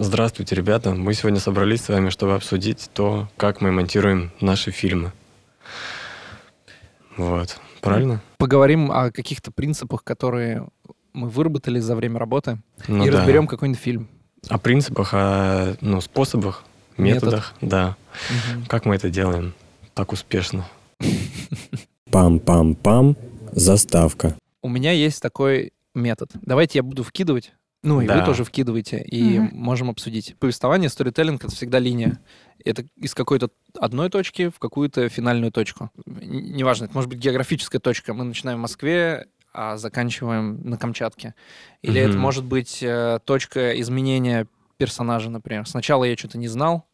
Здравствуйте, ребята. Мы сегодня собрались с вами, чтобы обсудить то, как мы монтируем наши фильмы. Вот. Правильно? Поговорим о каких-то принципах, которые мы выработали за время работы, Ну и да. разберем какой-нибудь фильм. О принципах, о ну, способах, методах. Да. Мгм. Как мы это делаем так успешно. Пам-пам-пам. Заставка. У меня есть такой метод. Давайте я буду вкидывать. Ну, и Да. вы тоже вкидываете, и Мгм. можем обсудить. Повествование, сторителлинг — это всегда линия. Это из какой-то одной точки в какую-то финальную точку. Неважно, это может быть географическая точка. Мы начинаем в Москве, а заканчиваем на Камчатке. Или это Мгм. может быть э, точка изменения персонажа, например. Сначала я что-то не знал,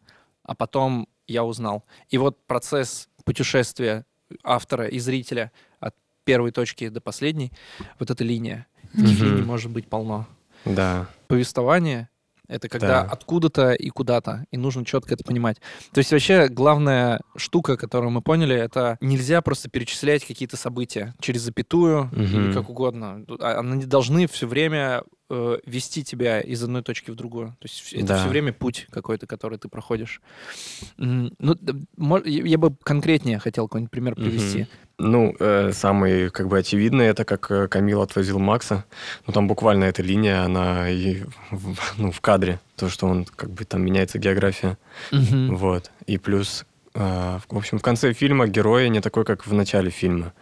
а потом я узнал. И вот процесс путешествия автора и зрителя от первой точки до последней, вот эта линия. Таких линий может быть полно. Да. Повествование — это когда Да. откуда-то и куда-то, и нужно четко это понимать. То есть вообще главная штука, которую мы поняли, это нельзя просто перечислять какие-то события через запятую или Мгм. как угодно. А- Они должны все время э, вести тебя из одной точки в другую. То есть это Да. все время путь какой-то, который ты проходишь. Ну, я бы конкретнее хотел какой-нибудь пример привести. Ну, э, самый как бы очевидный это как э, Камил отвозил Макса. Ну, там буквально эта линия, она и в, ну, в кадре. То, что он как бы там меняется география. Мгм. Вот. И плюс, э, в общем, в конце фильма герой не такой, как в начале фильма.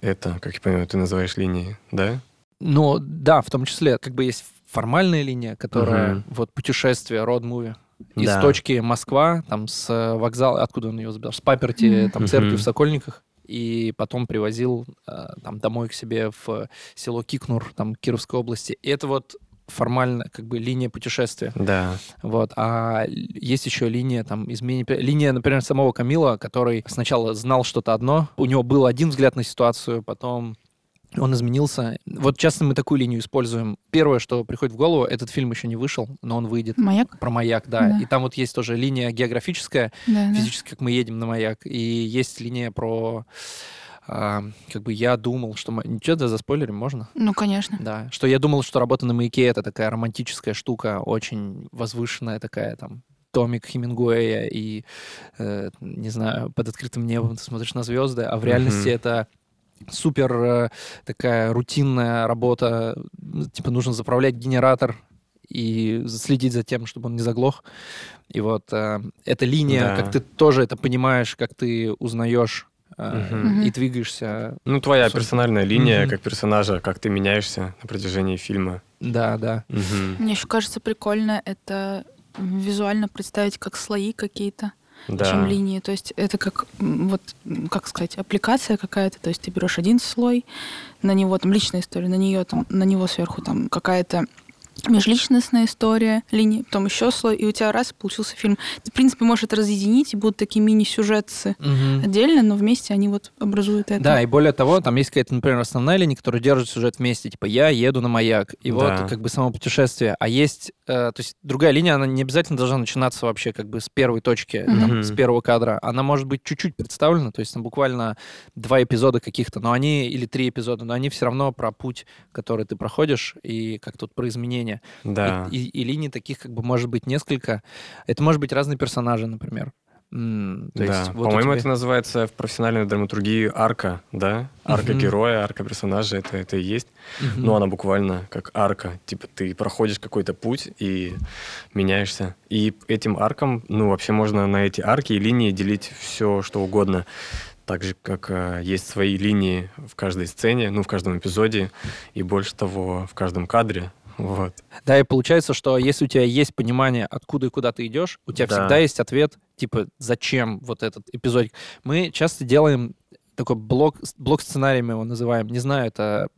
Это, как я понимаю, ты называешь линией, да? Ну, да, в том числе, как бы есть формальная линия, которая Мгм. вот путешествие, род-муви. Из Да. точки Москва, там с э, вокзала, откуда он ее забрал? С Паперти, там церковь Мгм. в Сокольниках. И потом привозил э, там домой к себе в село Кикнур, там Кировской области. И это вот формально как бы линия путешествия. Да. Вот. А есть еще линия там изменения... Линия, например, самого Камила, который сначала знал что-то одно, у него был один взгляд на ситуацию, потом он изменился. Вот часто мы такую линию используем. Первое, что приходит в голову, этот фильм еще не вышел, но он выйдет. Маяк? Про маяк, да. Да. И там вот есть тоже линия географическая, Да, да. физически, как мы едем на маяк. И есть линия про... а, как бы я думал, что... Ничего, да, за спойлером можно? Ну, конечно. Да, что я думал, что работа на маяке это такая романтическая штука, очень возвышенная такая там томик Хемингуэя и, э, не знаю, под открытым небом ты смотришь на звезды, а в реальности Мгм. это супер э, такая рутинная работа, типа нужно заправлять генератор и следить за тем, чтобы он не заглох. И вот э, эта линия, Да. как ты тоже это понимаешь, как ты узнаешь э, Мгм. и двигаешься. Ну, твоя Собственно. персональная линия, Мгм. как персонажа, как ты меняешься на протяжении фильма. Да, да. Мгм. Мне еще кажется прикольно это визуально представить как слои какие-то, Да. чем линии. То есть это как, вот, как сказать, аппликация какая-то. То есть ты берешь один слой, на него там личная история, на нее там, на него сверху там какая-то межличностная история, линии, потом еще слой, и у тебя раз получился фильм. Ты, в принципе, можешь это разъединить, и будут такие мини-сюжетцы Мгм. отдельно, но вместе они вот образуют это. Да, и более того, там есть какая-то, например, основная линия, которая держит сюжет вместе. Типа, я еду на маяк. И Да. вот как бы само путешествие. А есть, э, то есть другая линия, она не обязательно должна начинаться вообще как бы с первой точки, там, Мгм. с первого кадра. Она может быть чуть-чуть представлена, то есть там буквально два эпизода каких-то, но они, или три эпизода, но они все равно про путь, который ты проходишь, и как тут про изменения. Да. И, и- и линий таких как бы может быть несколько. Это может быть разные персонажи, например. То да. вот По-моему, тебя- это называется в профессиональной драматургии арка, да? Арка Мгм. героя, арка персонажа, это, это и есть. Мгм. Но она буквально как арка. Типа ты проходишь какой-то путь и меняешься. И этим арком, ну, вообще можно на эти арки и линии делить все, что угодно. Так же, как э, есть свои линии в каждой сцене, ну, в каждом эпизоде, и больше того, в каждом кадре. Вот. Да, и получается, что если у тебя есть понимание, откуда и куда ты идешь, у тебя Да. всегда есть ответ, типа, зачем вот этот эпизод. Мы часто делаем такой блок, блок сценарий мы его называем. Не знаю, это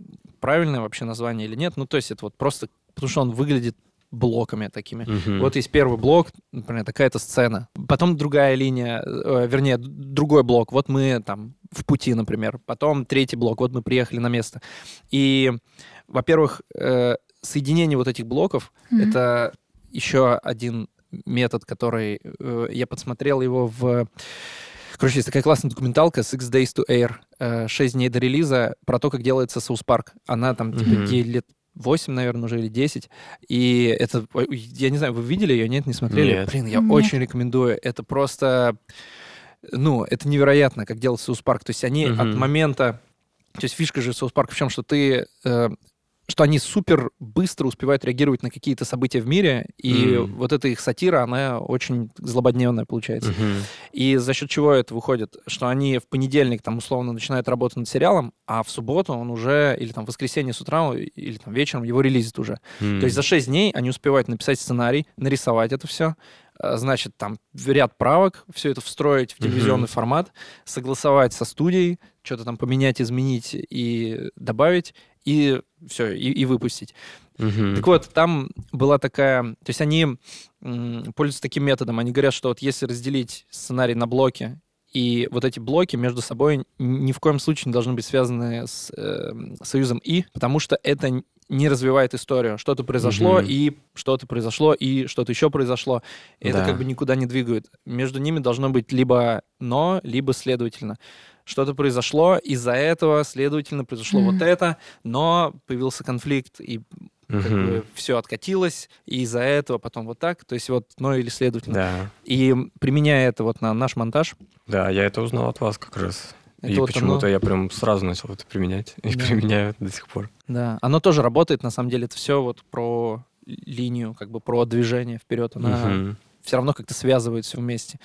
правильное вообще название или нет. Ну, то есть это вот просто, потому что он выглядит блоками такими. Мгм. Вот есть первый блок, например, такая-то сцена. Потом другая линия, э, вернее, другой блок. Вот мы там в пути, например. Потом третий блок, вот мы приехали на место. И, во-первых, э, соединение вот этих блоков Мгм. это еще один метод, который э, я подсмотрел его в... Короче, есть такая классная документалка Six Days to Air, э, 6 дней до релиза, про то, как делается South Park. Она там типа Мгм. 9 лет 8, наверное, уже или 10. И это, я не знаю, вы видели ее? Нет, не смотрели? Нет. Блин, я Нет. очень рекомендую. Это просто, ну, это невероятно, как делал South Park. То есть они Мгм. от момента... То есть фишка же South Park а в чем, что ты... э, что они супер быстро успевают реагировать на какие-то события в мире, и Мгм. вот эта их сатира, она очень злободневная получается. Мгм. И за счет чего это выходит? Что они в понедельник там условно начинают работать над сериалом, а в субботу он уже, или там в воскресенье с утра, или там вечером его релизит уже. М. То есть за 6 дней они успевают написать сценарий, нарисовать это все, значит, там ряд правок, все это встроить в телевизионный Мгм. формат, согласовать со студией, что-то там поменять, изменить и добавить, и все, и, и выпустить. Мгм. Так вот, там была такая... То есть они м, пользуются таким методом. Они говорят, что вот если разделить сценарий на блоки, и вот эти блоки между собой ни в коем случае не должны быть связаны с э, союзом «и», потому что это не развивает историю. Что-то произошло, Мгм. и что-то произошло, и что-то еще произошло. И Это Да. как бы никуда не двигает. Между ними должно быть либо «но», либо «следовательно». Что-то произошло, из-за этого, следовательно, произошло вот Мгм. это, но появился конфликт, и как Мгм. бы все откатилось, и из-за этого потом вот так, то есть вот, ну или следовательно. Да. И применяя это вот на наш монтаж, Да, я это узнал от вас как раз. Это и вот почему-то оно- я прям сразу начал это применять. И Да. применяю до сих пор. да, оно тоже работает, на самом деле, это все вот про линию, как бы про движение вперед, она Мгм. все равно как-то связывает все вместе.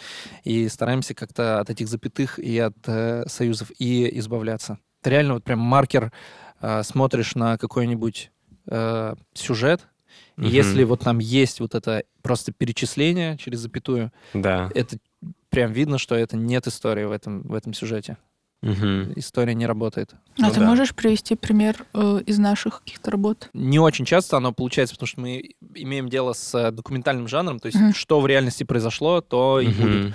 И стараемся как-то от этих запятых и от э, союзов и избавляться. Это реально вот прям маркер, э, смотришь на какой-нибудь э, сюжет, и Мгм. если вот там есть вот это просто перечисление через запятую, Да. это прям видно, что это нет истории в этом, в этом сюжете. Мгм. История не работает. А Ну ты да. можешь привести пример э, из наших каких-то работ? Не очень часто оно получается, потому что мы имеем дело с э, документальным жанром, то есть Мгм. что в реальности произошло, то и будет. Мгм.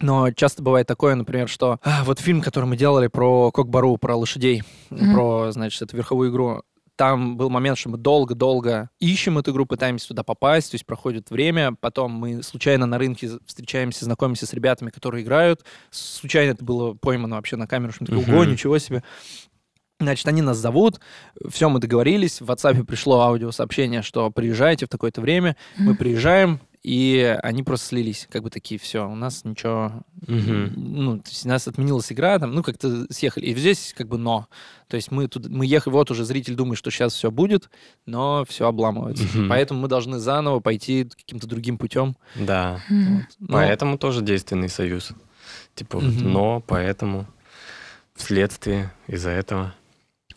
Но часто бывает такое, например, что а, вот фильм, который мы делали про Кокбару, про лошадей, Мгм. про, значит, эту верховую игру, там был момент, что мы долго-долго ищем эту игру, пытаемся туда попасть, то есть проходит время, потом мы случайно на рынке встречаемся, знакомимся с ребятами, которые играют, случайно это было поймано вообще на камеру, что мы такие, ого, ничего себе. Значит, они нас зовут, все, мы договорились, в WhatsApp пришло аудиосообщение, что приезжайте в такое-то время, мы приезжаем, и они просто слились, как бы такие, все, у нас ничего, Мгм. ну, то есть у нас отменилась игра, там, ну, как-то съехали. И здесь как бы но. То есть мы тут, мы ехали, вот уже зритель думает, что сейчас все будет, но все обламывается. Мгм. Поэтому мы должны заново пойти каким-то другим путем. Да. Вот. Но- Поэтому тоже действенный союз. Типа, Мгм. но, поэтому, вследствие из-за этого.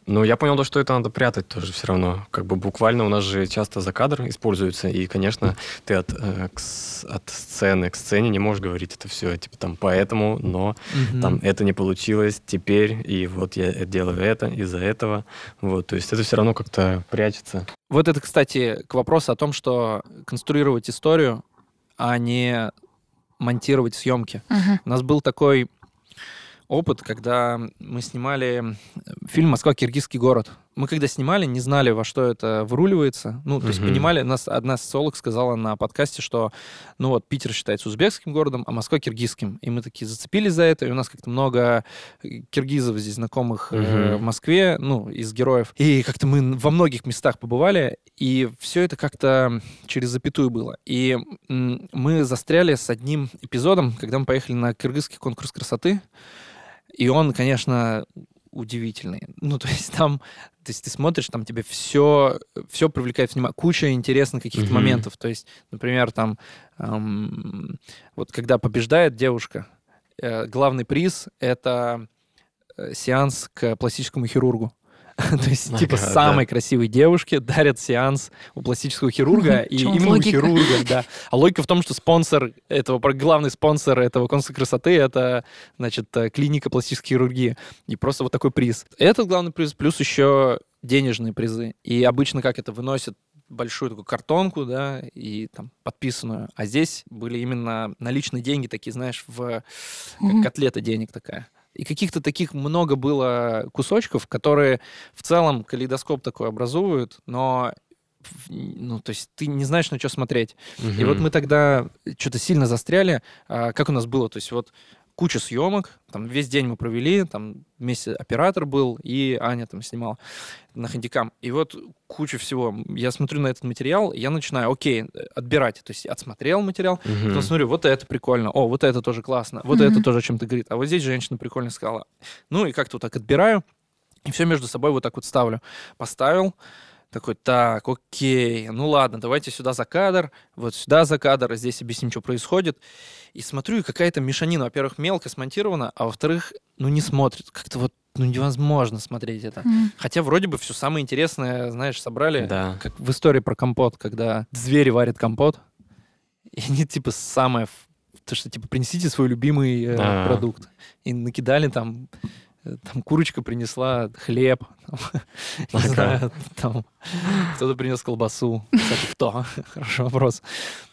Ну, я понял, то, что это надо прятать тоже все равно. Как бы буквально у нас же часто за кадр используется, и, конечно, ты от, э, к от сцены к сцене не можешь говорить это все, типа там поэтому, но Мгм. там это не получилось теперь, и вот я делаю это из-за этого. Вот, то есть это все равно как-то прячется. Вот это, кстати, к вопросу о том, что конструировать историю, а не монтировать съемки. Мгм. У нас был такой опыт, когда мы снимали фильм «Москва. Киргизский город». Мы когда снимали, не знали, во что это выруливается. Ну, то есть Мгм. понимали, нас одна социолог сказала на подкасте, что, ну вот, Питер считается узбекским городом, а Москва киргизским. И мы такие зацепились за это, и у нас как-то много э, киргизов здесь знакомых э, Мгм. в Москве, ну, из героев. И как-то мы во многих местах побывали, и все это как-то через запятую было. И мы застряли с одним эпизодом, когда мы поехали на кыргызский конкурс красоты, и он, конечно, удивительный. Ну, то есть там, то есть ты смотришь, там тебе все, все привлекает внимание, куча интересных каких-то Мгм. моментов. То есть, например, там, эм, вот когда побеждает девушка, э, главный приз — это э, сеанс к пластическому хирургу. То есть, типа, да. самой красивой девушке дарят сеанс у пластического хирурга, и именно у хирурга, да. А логика в том, что спонсор этого, главный спонсор этого конкурса красоты — это, значит, э, клиника пластической хирургии. И просто вот такой приз. Этот главный приз, плюс еще денежные призы. И обычно как это выносят большую такую картонку, да, и там подписанную. А здесь были именно наличные деньги такие, знаешь, в как котлета денег такая. И каких-то таких много было кусочков, которые в целом калейдоскоп такой образуют, но ну, то есть ты не знаешь, на что смотреть. И вот мы тогда что-то сильно застряли. А, как у нас было? То есть вот куча съемок, там весь день мы провели, там вместе оператор был, и Аня там снимала на хандикам. И вот куча всего. Я смотрю на этот материал, я начинаю, окей, отбирать. То есть отсмотрел материал, Мгм. потом смотрю, вот это прикольно, о, вот это тоже классно, вот Мгм. это тоже о чем-то говорит, а вот здесь женщина прикольно сказала. Ну и как-то вот так отбираю, и все между собой вот так вот ставлю. Поставил, такой, так, окей, ну ладно, давайте сюда за кадр, вот сюда за кадр, а здесь объясним, что происходит. И смотрю, и какая-то мешанина, во-первых, мелко смонтирована, а во-вторых, ну не смотрит, как-то вот, ну невозможно смотреть это. М. Хотя вроде бы все самое интересное, знаешь, собрали, Да. как в истории про компот, когда звери варят компот, и они типа самое, то что типа принесите свой любимый э, А. продукт. И накидали там, там курочка принесла хлеб, там, не знаю, там кто-то принес колбасу. Кстати, кто? Хороший вопрос.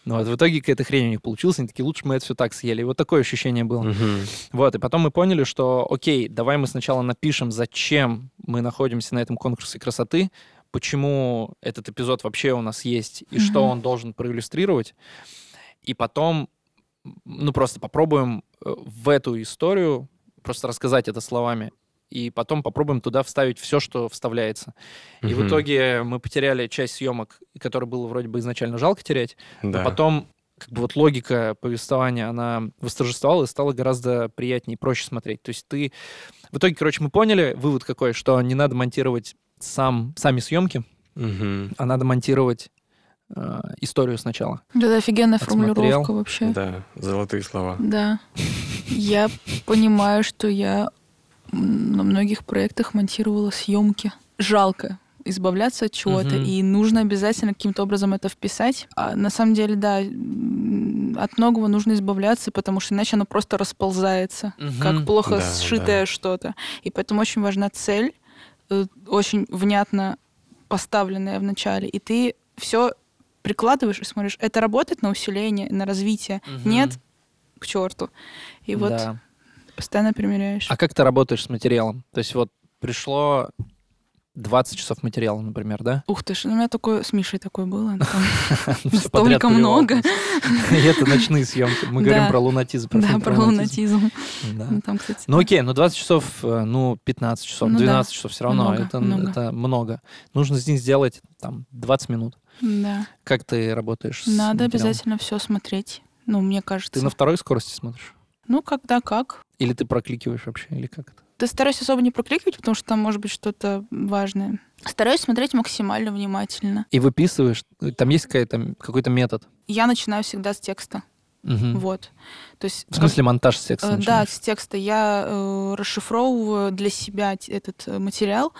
Ну вот в итоге какая-то хрень у них получилась, они такие, лучше мы это все так съели. И вот такое ощущение было. Вот, и потом мы поняли, что, окей, давай мы сначала напишем, зачем мы находимся на этом конкурсе красоты, почему этот эпизод вообще у нас есть, и что он должен проиллюстрировать. И потом, ну, просто попробуем э, в эту историю просто рассказать это словами. И потом попробуем туда вставить все, что вставляется. И в Мгм. итоге мы потеряли часть съемок, которую было вроде бы изначально жалко терять. Но Да. А потом как бы вот логика повествования, она восторжествовала и стало гораздо приятнее и проще смотреть. То есть ты... В итоге, короче, мы поняли, вывод какой, что не надо монтировать сам, сами съемки, Мгм. а надо монтировать э, историю сначала. Это офигенная Отсмотрел. формулировка вообще. Да, золотые слова. Да. Я понимаю, что я на многих проектах монтировала съемки. Жалко избавляться от чего-то, Мгм. и нужно обязательно каким-то образом это вписать. А на самом деле, да, от многого нужно избавляться, потому что иначе оно просто расползается, как Мгм. плохо Да, сшитое да. что-то. И поэтому очень важна цель, э, очень внятно поставленная в начале, и ты все прикладываешь и смотришь, это работает на усиление, на развитие. Мгм. Нет, к черту. И вот Да. постоянно примеряешь. А как ты работаешь с материалом? То есть вот пришло 20 часов материала, например, да? Ух ты ж, ну, у меня такое с Мишей такое было. плевал. много. И это ночные съемки. Мы говорим про лунатизм. Да, про лунатизм. Ну, Ну окей, ну 20 часов, э, ну 15 часов, Ну да. 12 часов все равно, это, много. Нужно с них сделать там 20 минут. да. Как ты работаешь? Надо обязательно все смотреть. Ну, мне кажется. Ты на второй скорости смотришь? Ну, когда как. Или ты прокликиваешь вообще? Или как это? Ты стараюсь особо не прокликивать, потому что там может быть что-то важное. Стараюсь смотреть максимально внимательно. И выписываешь? Там есть какая-то, какой-то метод? Я начинаю всегда с текста. Мгм. Вот. То есть В смысле монтаж с текста Э, Да, начинаешь? с текста я э, расшифровываю для себя этот э, материал,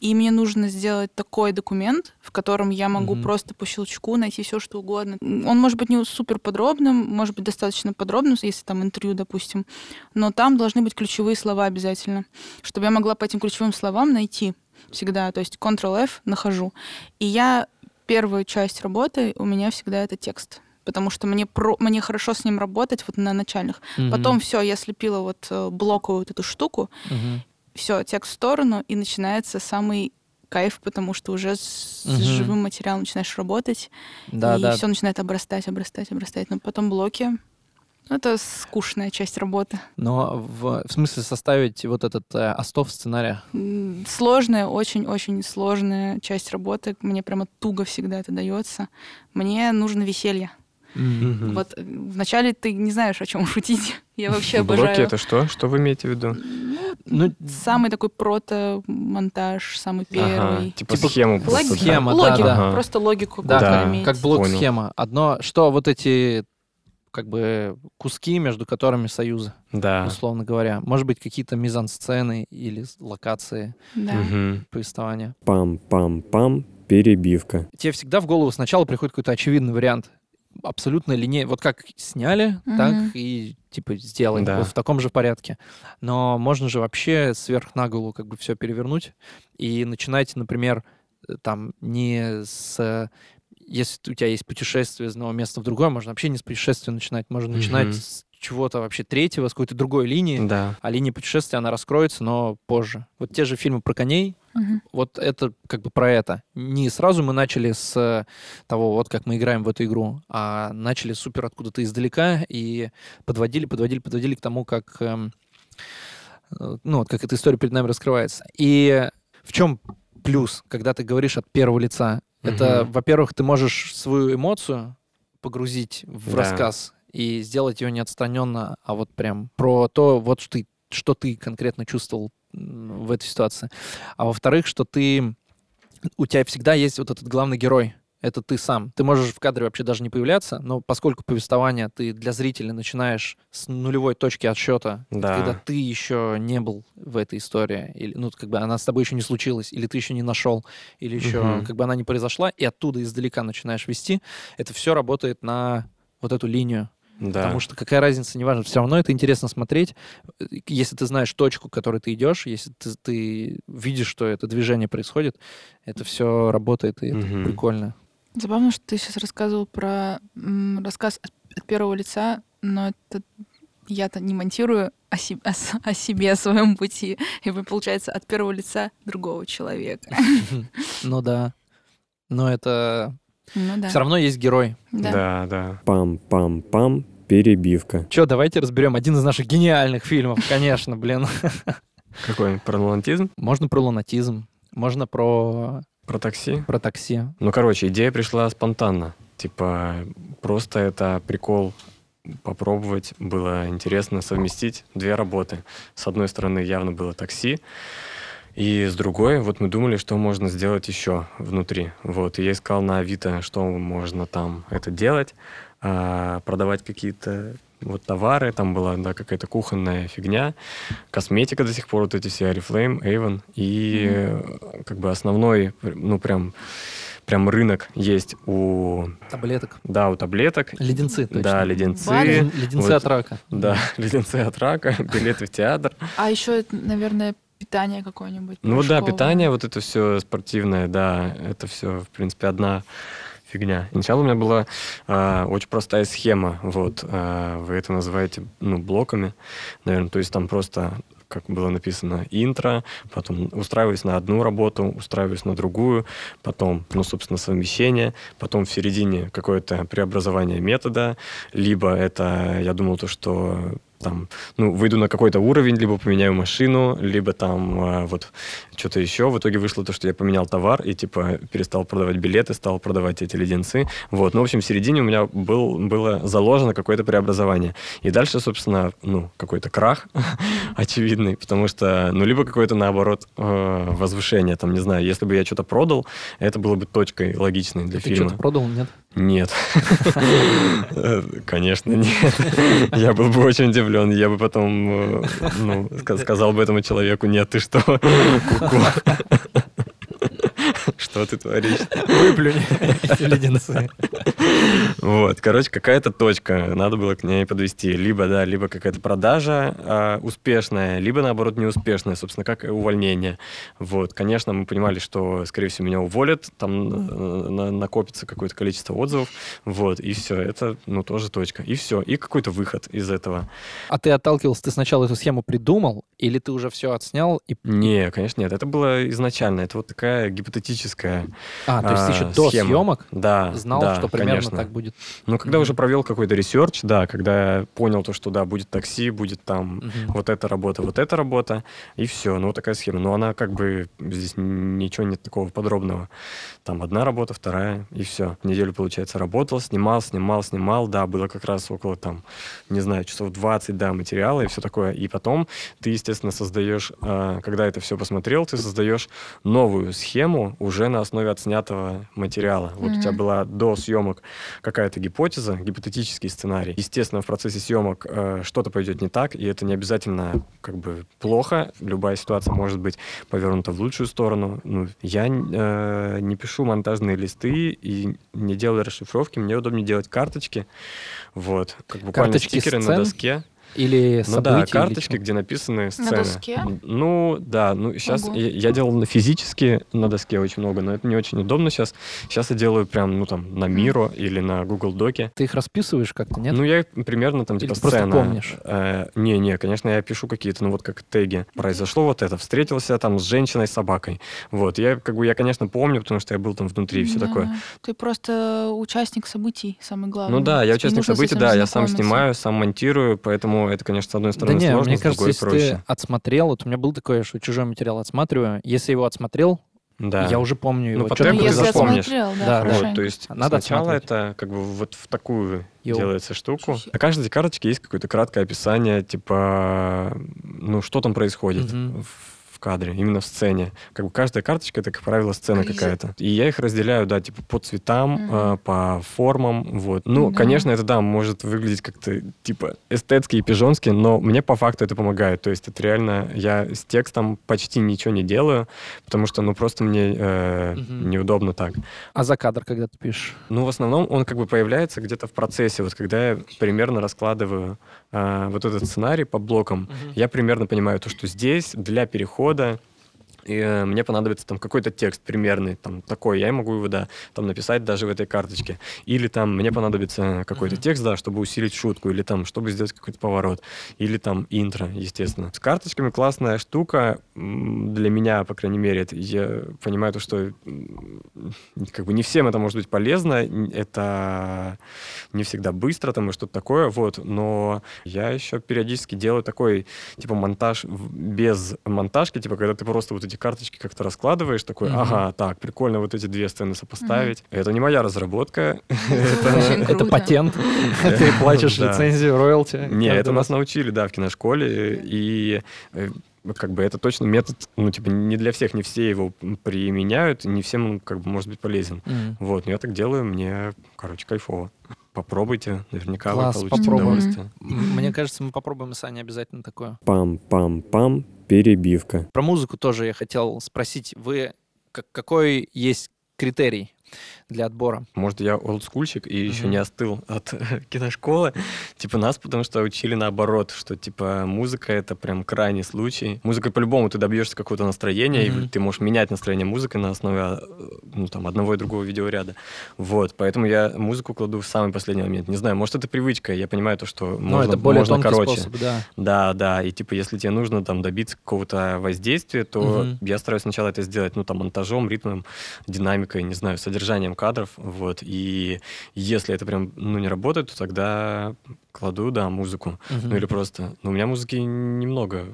и мне нужно сделать такой документ, в котором я могу Мгм. просто по щелчку найти все, что угодно. Он может быть не супер подробным, может быть достаточно подробным, если там интервью, допустим, но там должны быть ключевые слова обязательно, чтобы я могла по этим ключевым словам найти всегда. То есть Ctrl-F нахожу. И я первую часть работы у меня всегда это текст потому что мне, про, мне хорошо с ним работать вот на начальных. Мгм. Потом все, я слепила вот э, блоковую вот эту штуку, Мгм. Все, текст в сторону, и начинается самый кайф, потому что уже с, Мгм. живым материалом начинаешь работать, Да, и да. все начинает обрастать, обрастать, обрастать. Но потом блоки. ну, Это скучная часть работы. Но в, в смысле составить вот этот э, остов сценария. Сложная, очень-очень сложная часть работы. Мне прямо туго всегда это дается. Мне нужно веселье. Мгм. Вот э, вначале ты не знаешь, о чем шутить. Я вообще Блоки обожаю. это что? Что вы имеете в виду? Ну, Самый такой прото-монтаж, самый Ага, первый. типа, Типа схему просто. Логика, да? Схема, да, логика, да. Ага. просто логику да, Да. как блок-схема. Одно, что вот эти как бы куски, между которыми союзы, Да. условно говоря. Может быть, какие-то мизансцены или локации Да. Мгм. повествования. Пам-пам-пам, перебивка. Тебе всегда в голову сначала приходит какой-то очевидный вариант. Абсолютно линейно. Вот как сняли, Мгм. так и типа сделай. Да. Вот в таком же порядке. Но можно же вообще сверх на голову как бы все перевернуть и начинать, например, э, там не с если у тебя есть путешествие из одного места в другое, можно вообще не с путешествия начинать, можно начинать Мгм. с чего-то вообще третьего, с какой-то другой линии. Да. А линия путешествия, она раскроется, но позже. Вот те же фильмы про коней, Мгм. вот это как бы про это. Не сразу мы начали с э, того, вот как мы играем в эту игру, а начали супер откуда-то издалека и подводили, подводили, подводили к тому, как, эм, э, ну, вот как эта история перед нами раскрывается. И в чем плюс, когда ты говоришь от первого лица? Это, Мгм. во-первых, ты можешь свою эмоцию погрузить в Да. рассказ и сделать ее не отстраненно, а вот прям про то, вот что ты, что ты конкретно чувствовал в этой ситуации. А во-вторых, что ты... У тебя всегда есть вот этот главный герой. Это ты сам. Ты можешь в кадре вообще даже не появляться, но поскольку повествование ты для зрителя начинаешь с нулевой точки отсчета, Да. когда ты еще не был в этой истории, или, ну, как бы она с тобой еще не случилась, или ты еще не нашел, или еще Мгм. как бы она не произошла, и оттуда издалека начинаешь вести, это все работает на вот эту линию. Да. Потому что какая разница, неважно, все равно это интересно смотреть, если ты знаешь точку, к которой ты идешь, если ты, ты видишь, что это движение происходит, это все работает, и это Мгм. прикольно. Забавно, что ты сейчас рассказывал про м, рассказ от, от первого лица, но это я-то не монтирую о, се- о о себе, о своем пути. И вы, получается, от первого лица другого человека. Ну да. Но это Ну да. все равно есть герой. Да. Да, да. Пам-пам-пам, перебивка. Че, давайте разберем один из наших гениальных фильмов, конечно, блин. Какой? Про лунатизм? Можно про лунатизм, можно про, Про такси? про такси. Ну, короче, идея пришла спонтанно. Типа, просто это прикол попробовать. Было интересно совместить две работы. С одной стороны, явно было такси, и с другой, вот мы думали, что можно сделать еще внутри. Вот, и я искал на Авито, что можно там это делать, а, продавать какие-то вот товары, там была, да, какая-то кухонная фигня, косметика до сих пор, вот эти все Oriflame, Avon, и э, как бы основной, ну, прям, прям рынок есть у, Таблеток. да, у таблеток, Леденцы, точно. да, леденцы. Леден- Леденцы Вот. от рака. да, леденцы от рака, билеты в театр. А еще, наверное, питание какое-нибудь. Ну да, питание, вот это все спортивное, да, это все, в принципе, одна фигня. Сначала у меня была а, очень простая схема, вот, а, вы это называете, ну, блоками, наверное, то есть там просто как было написано, интро, потом устраиваюсь на одну работу, устраиваюсь на другую, потом, ну, собственно, совмещение, потом в середине какое-то преобразование метода, либо это, я думал, то, что там, ну, выйду на какой-то уровень, либо поменяю машину, либо там а, вот что-то еще. В итоге вышло то, что я поменял товар и, типа, перестал продавать билеты, стал продавать эти леденцы. Вот. Ну, в общем, в середине у меня был, было заложено какое-то преобразование. И дальше, собственно, ну, какой-то крах очевидный, потому что, ну, либо какое-то, наоборот, э, возвышение, там, не знаю, если бы я что-то продал, это было бы точкой логичной для Ты фильма. что-то продал, нет? Нет. Э, Конечно, нет. Я был бы очень удивлен. Я бы потом э, ну, ска- сказал бы этому человеку, нет, ты что? 構。Что ты творишь? Выплюнь эти леденцы. Вот, короче, какая-то точка, надо было к ней подвести. Либо, да, либо какая-то продажа а, успешная, либо, наоборот, неуспешная, собственно, как увольнение. Вот, конечно, мы понимали, что, скорее всего, меня уволят, там э, на- накопится какое-то количество отзывов, вот, и все, это, ну, тоже точка. И все, и какой-то выход из этого. А ты отталкивался, ты сначала эту схему придумал, или ты уже все отснял и... Не, конечно, нет, это было изначально, это вот такая гипотетическая А, то есть ты а, еще до схема. съемок Да, знал, да, что примерно конечно. так будет? Ну, когда Мгм. уже провел какой-то research, да, когда понял то, что, да, будет такси, будет там Мгм. вот эта работа, вот эта работа, и все. Ну, вот такая схема. Но она как бы, здесь ничего нет такого подробного. Там одна работа, вторая, и все. Неделю, получается, работал, снимал, снимал, снимал. Да, было как раз около там, не знаю, часов 20, да, материала и все такое. И потом ты, естественно, создаешь, а, когда это все посмотрел, ты создаешь новую схему уже на основе отснятого материала. Вот у тебя была до съемок какая-то гипотеза, гипотетический сценарий. Естественно, в процессе съемок э, что-то пойдет не так, и это не обязательно как бы плохо. Любая ситуация может быть повернута в лучшую сторону. Ну, я э, не пишу монтажные листы и не делаю расшифровки. Мне удобнее делать карточки. Вот. Как буквально Карточки стикеры сцен? на доске. Или Ну события? да, или карточки, где написаны сцены. доске? Ну да, ну сейчас Ого. я, я делал на физически на доске очень много, но это не очень удобно сейчас. Сейчас я делаю прям, ну там, на Миро или на Google Доке. Ты их расписываешь как-то, нет? Ну, я примерно там, Или типа, просто сцена. помнишь? Э, Не-не, конечно, я пишу какие-то, ну, вот как теги. Произошло вот это, встретился там с женщиной, с собакой. Вот, я, как бы, я, конечно, помню, потому что я был там внутри и все Да. такое. Ты просто участник событий, самый главный. Ну да, я участник событий, да, я сам снимаю, сам монтирую, поэтому это, конечно, с одной Да стороны не, сложно, мне с кажется, другой если проще. ты отсмотрел, вот у меня был такое, что чужой материал отсматриваю, если его отсмотрел, Да. я уже помню Ну, его. по Ну, если запомнишь. отсмотрел, да, Да, да. Вот, то есть Надо сначала это как бы вот в такую Йоу. делается штуку. На каждой карточке есть какое-то краткое описание, типа, ну, что там происходит Мгм. В кадре, именно в сцене. Как бы каждая карточка это, как правило, сцена Как какая-то. И я их разделяю, да, типа по цветам, Мгм. э, по формам, вот. Ну, Да. конечно, это, да, может выглядеть как-то, типа, эстетски и пижонски, но мне по факту это помогает. То есть это реально, я с текстом почти ничего не делаю, потому что, ну, просто мне э, Мгм. неудобно так. А за кадр, когда ты пишешь? Ну, в основном он как бы появляется где-то в процессе. Вот когда я примерно раскладываю а, вот этот сценарий по блокам, я примерно понимаю то, что здесь для перехода и, э, мне понадобится там какой-то текст примерный, там такой, я могу его, да, там написать даже в этой карточке. Или там мне понадобится какой-то Мгм. текст, да, чтобы усилить шутку, или там, чтобы сделать какой-то поворот, или там интро, естественно. С карточками классная штука, для меня, по крайней мере, это, я понимаю то, что как бы не всем это может быть полезно, это не всегда быстро там и что-то такое, вот, но я еще периодически делаю такой, типа, монтаж без монтажки, типа, когда ты просто вот эти карточки как-то раскладываешь, такой, Мгм. ага, так, прикольно вот эти две сцены сопоставить. Это не моя разработка. Это патент. Ты платишь Да. лицензию, роялти. Не, это нас научили, да, в киношколе, и э, как бы это точно метод, ну, типа, не для всех, не все его применяют, не всем он, как бы, может быть полезен. М. Вот, но я так делаю, мне, короче, кайфово. Попробуйте, наверняка Класс, вы получите попробуем. удовольствие. Мне кажется, мы попробуем с Аней обязательно такое. Пам-пам-пам, перебивка. Про музыку тоже я хотел спросить. Вы как- какой есть критерий для отбора? Может, я олдскульщик и еще не остыл от киношколы. Типа нас, потому что учили наоборот, что типа музыка это прям крайний случай. Музыкой по-любому ты добьешься какого-то настроения, и ты можешь менять настроение музыкой на основе а, ну, там, одного и другого видеоряда. Вот, поэтому я музыку кладу в самый последний момент. Не знаю, может, это привычка. Я понимаю то, что Ну, можно, это более можно короче. способ, да. Да, да, и типа если тебе нужно там добиться какого-то воздействия, то я стараюсь сначала это сделать, ну там монтажом, ритмом, динамикой, не знаю, содержанием кадров, вот. И если это прям ну не работает, то тогда кладу, да, музыку, Мгм. ну или просто. Но у меня музыки немного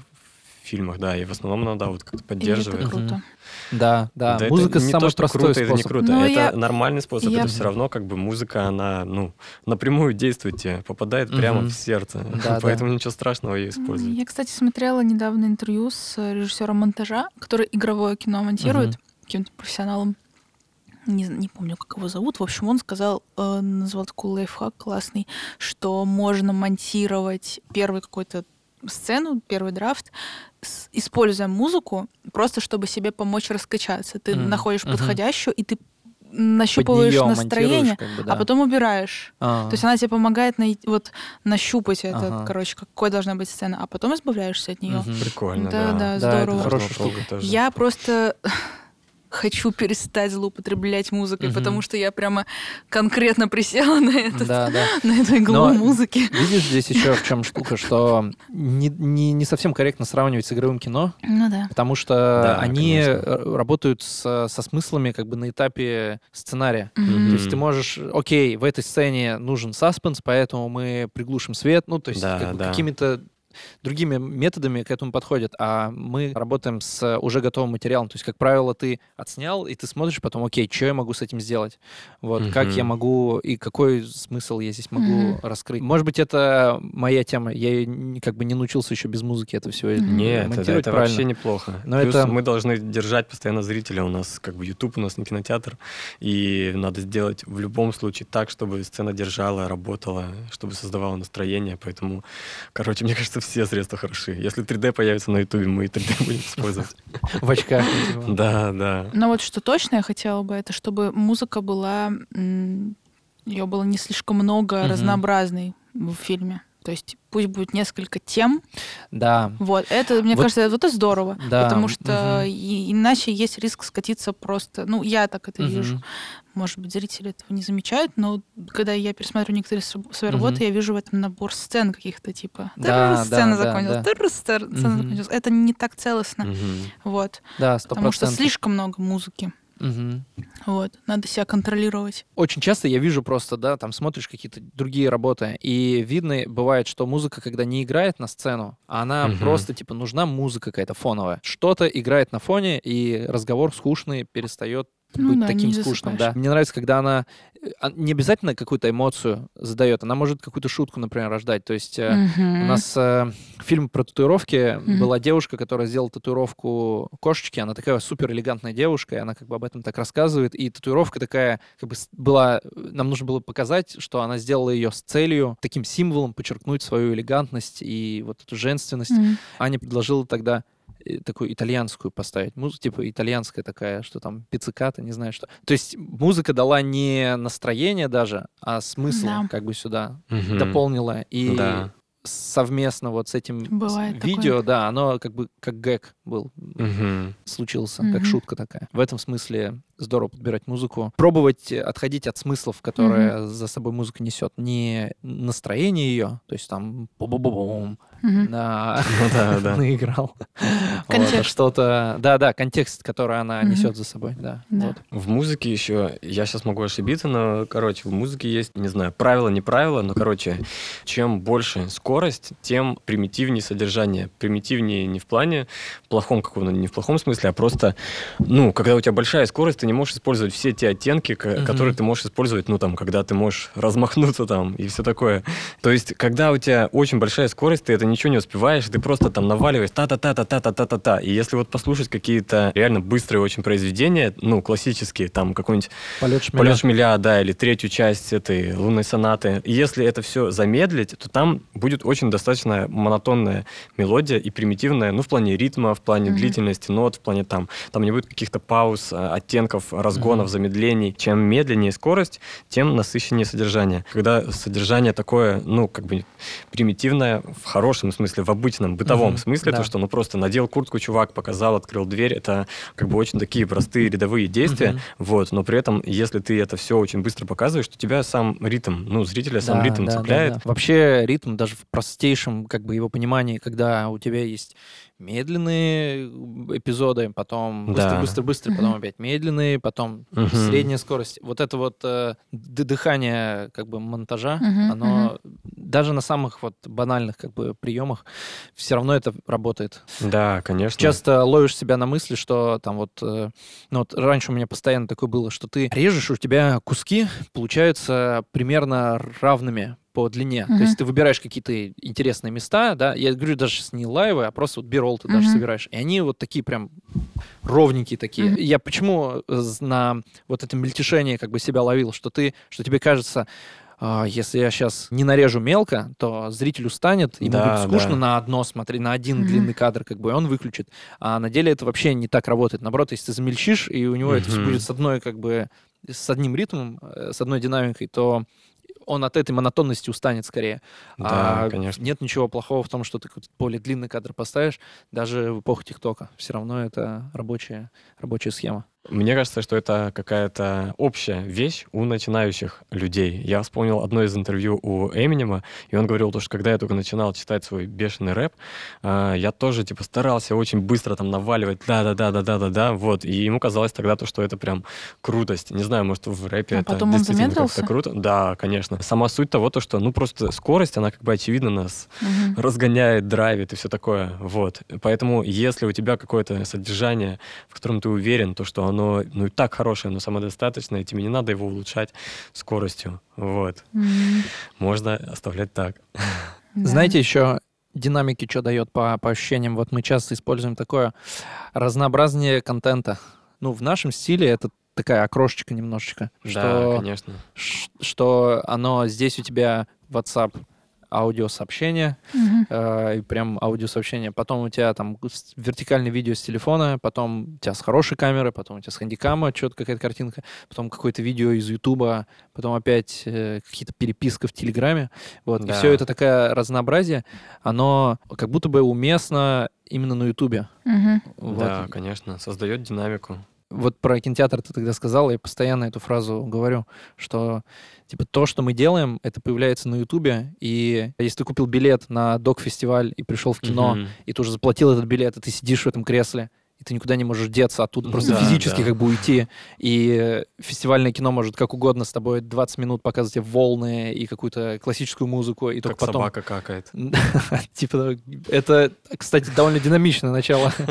в фильмах, да, и в основном надо вот как-то И это круто. Да, да. это Музыка не самый то, что простой круто, это не способ. круто, Ну, это я- нормальный способ, я- это все равно как бы музыка, она, ну, напрямую действует тебе, попадает прямо Мгм. в сердце, Да, поэтому ничего страшного ее использовать. Я, кстати, смотрела недавно интервью с режиссером монтажа, который игровое кино монтирует, Мгм. каким-то профессионалом. Не, не помню, как его зовут. В общем, он сказал, э, назвал такой лайфхак классный, что можно монтировать первый какой-то сцену, первый драфт, с- используя музыку, просто чтобы себе помочь раскачаться. Ты Мгм, находишь мгм. подходящую, и ты нащупываешь настроение, как бы, а да. потом убираешь. А. То есть она тебе помогает найти, вот, нащупать это, Ага. короче, какой должна быть сцена, а потом избавляешься от нее. Мгм. Прикольно, Да, да. да, Да, это здорово. Попробовать штука. тоже. Я просто хочу перестать злоупотреблять музыкой, Мгм. потому что я прямо конкретно присела на, этот, Да, да. на эту иглу Но- музыки. Видишь, здесь еще в чем штука, что не, не, не совсем корректно сравнивать с игровым кино, Ну да. потому что Да, они конечно. э, работают с- со смыслами как бы на этапе сценария. Мгм. То есть ты можешь, окей, в этой сцене нужен саспенс, поэтому мы приглушим свет, ну, то есть Да, как бы да. какими-то другими методами к этому подходят, а мы работаем с уже готовым материалом. То есть, как правило, ты отснял, и ты смотришь потом, окей, что я могу с этим сделать? Вот, как я могу, и какой смысл я здесь могу Мгм. раскрыть? Может быть, это моя тема. Я как бы не научился еще без музыки это все. Нет, это, монтировать это правильно. вообще неплохо. Но Плюс это- мы должны держать постоянно зрителя. У нас как бы YouTube, у нас не кинотеатр. И надо сделать в любом случае так, чтобы сцена держала, работала, чтобы создавала настроение. Поэтому, короче, мне кажется, все средства хороши. Если 3D появится на YouTube, мы и 3D будем использовать. в очках. Да, да. Но вот что точно я хотела бы, это чтобы музыка была... ее было не слишком много разнообразной в фильме. То есть пусть будет несколько тем. Да. Вот. Это, мне Вот- кажется, вот это здорово. Да. Потому что Мгм. и- иначе есть риск скатиться просто... Ну, я так это Мгм. вижу. Может быть, зрители этого не замечают, но когда я пересматриваю некоторые св- свои работы, я вижу в этом набор сцен каких-то, типа... Да, «Тыр, сцена да, да, закончилась, да. стер- сцена Мгм. закончилась. Это не так целостно. Мгм. Вот. Да, сто Потому что слишком много музыки. Мгм. Вот. Надо себя контролировать. Очень часто я вижу просто, да, там смотришь какие-то другие работы, и видно, бывает, что музыка, когда не играет на сцену, она Мгм. просто, типа, нужна музыка какая-то фоновая. Что-то играет на фоне, и разговор скучный перестает Ну быть да, таким скучным, засыпаешь. да. Мне нравится, когда она э, а, не обязательно какую-то эмоцию задает, она может какую-то шутку, например, рождать. То есть э, Мгм. у нас э, фильм про татуировки Мгм. была девушка, которая сделала татуировку кошечки. Она такая супер элегантная девушка, и она как бы об этом так рассказывает. И татуировка такая как бы была... Нам нужно было показать, что она сделала ее с целью, таким символом подчеркнуть свою элегантность и вот эту женственность. Мгм. Аня предложила тогда э, такую итальянскую поставить. Музыку, типа итальянская такая, что там пицциката, не знаю что. То есть музыка дала не настроение даже, а смысл Да. как бы сюда Мгм. дополнила. И Да. совместно вот с этим Бывает такое. видео, да, оно как бы как гэг был, Мгм. случился, Мгм. как шутка такая. В этом смысле здорово подбирать музыку. Пробовать э, отходить от смыслов, которые за собой музыка несет. Не настроение ее, то есть там бу-бу-бу-бум, на Ну да, да. наиграл. Вот, а Контекст. что-то, да-да, контекст, который она несет за собой, да. Да. вот. В музыке еще, я сейчас могу ошибиться, но, короче, в музыке есть, не знаю, правило, не правило, но, короче, чем больше скорость, тем примитивнее содержание. Примитивнее не в плане плохом каком-то, не в плохом смысле, а просто, ну, когда у тебя большая скорость, ты не можешь использовать все те оттенки, Мгм. которые ты можешь использовать, ну, там, когда ты можешь размахнуться там и все такое. То есть, когда у тебя очень большая скорость, ты это ничего не успеваешь, ты просто там наваливаешь та-та-та-та-та-та-та-та. И если вот послушать какие-то реально быстрые очень произведения, ну, классические, там, какой-нибудь Полет шмеля. Полет шмеля, да, или третью часть этой лунной сонаты. Если это все замедлить, то там будет очень достаточно монотонная мелодия и примитивная, ну, в плане ритма, в плане Мгм. длительности нот, в плане там, там не будет каких-то пауз, а, оттенков, разгонов, Мгм. замедлений. Чем медленнее скорость, тем насыщеннее содержание. Когда содержание такое, ну, как бы примитивное в хорошем смысле, в обычном, бытовом Мгм, смысле, да. то, что, ну, просто надел куртку, чувак, показал, открыл дверь, это как бы очень такие простые рядовые действия, Мгм. вот, но при этом, если ты это все очень быстро показываешь, то тебя сам ритм, ну, зрителя сам Да, ритм да, да, цепляет. да. Вообще ритм даже в простейшем как бы его понимании, когда у тебя есть медленные эпизоды, потом быстро, Да. быстро, быстро, Мгм. потом опять медленные, потом Мгм. средняя скорость. Вот это вот э, дыхание как бы монтажа, Мгм, оно даже на самых вот банальных как бы приемах все равно это работает. Да, конечно. Часто ловишь себя на мысли, что там вот, э, ну вот раньше у меня постоянно такое было, что ты режешь, у тебя куски получаются примерно равными по длине. Мгм. То есть ты выбираешь какие-то интересные места, да, я говорю даже сейчас не лайвы, а просто вот биролл ты даже Мгм. собираешь. И они вот такие прям ровненькие такие. Мгм. Я почему э, на вот этом мельтешении как бы себя ловил, что ты, что тебе кажется, а, если я сейчас не нарежу мелко, то зритель устанет, ему Да, будет скучно да. на одно смотреть, на один Мгм. длинный кадр, как бы, и он выключит. А на деле это вообще не так работает. Наоборот, если ты замельчишь, и у него это всё Мгм. будет с одной, как бы, с одним ритмом, э, с одной динамикой, то он от этой монотонности устанет скорее. Да, а конечно. нет ничего плохого в том, что ты более длинный кадр поставишь, даже в эпоху ТикТока. Все равно это рабочая, рабочая схема. Мне кажется, что это какая-то общая вещь у начинающих людей. Я вспомнил одно из интервью у Эминема, и он говорил, то, что когда я только начинал читать свой бешеный рэп, а, я тоже типа старался очень быстро там наваливать, да-да-да-да-да-да-да, вот. И ему казалось тогда то, что это прям крутость. Не знаю, может, в рэпе А это потом действительно как-то круто. Да, конечно. Сама суть того, то, что, ну, просто скорость, она как бы очевидно нас Мгм. разгоняет, драйвит и все такое. Вот. Поэтому, если у тебя какое-то содержание, в котором ты уверен, то, что оно ну и так хорошее, но самодостаточное, и тебе не надо его улучшать скоростью. Вот. М, Можно оставлять так. да. Знаете, еще динамики что дает по, по ощущениям? Вот мы часто используем такое разнообразнее контента. Ну, в нашем стиле это такая окрошечка немножечко. Да, что, конечно. ш- что оно здесь у тебя WhatsApp, аудиосообщение, Мгм. э, и прям аудиосообщение. Потом у тебя там вертикальное видео с телефона, потом у тебя с хорошей камеры, потом у тебя с хэндикама что-то какая-то картинка, потом какое-то видео из Ютуба, потом опять э, какие-то переписка в Телеграме. Вот. И Да. все это такое разнообразие, оно как будто бы уместно именно на Ютубе. Мгм. Вот. Да, конечно, создает динамику. Вот про кинотеатр ты тогда сказал, я постоянно эту фразу говорю, что типа то, что мы делаем, это появляется на Ютубе, и если ты купил билет на док-фестиваль и пришел в кино, Мгм. и ты уже заплатил этот билет, и ты сидишь в этом кресле, и ты никуда не можешь деться оттуда, просто Да, физически да. как бы уйти. И фестивальное кино может как угодно с тобой 20 минут показывать тебе волны и какую-то классическую музыку, и только Как потом... собака какает. Типа, это, кстати, довольно динамичное начало.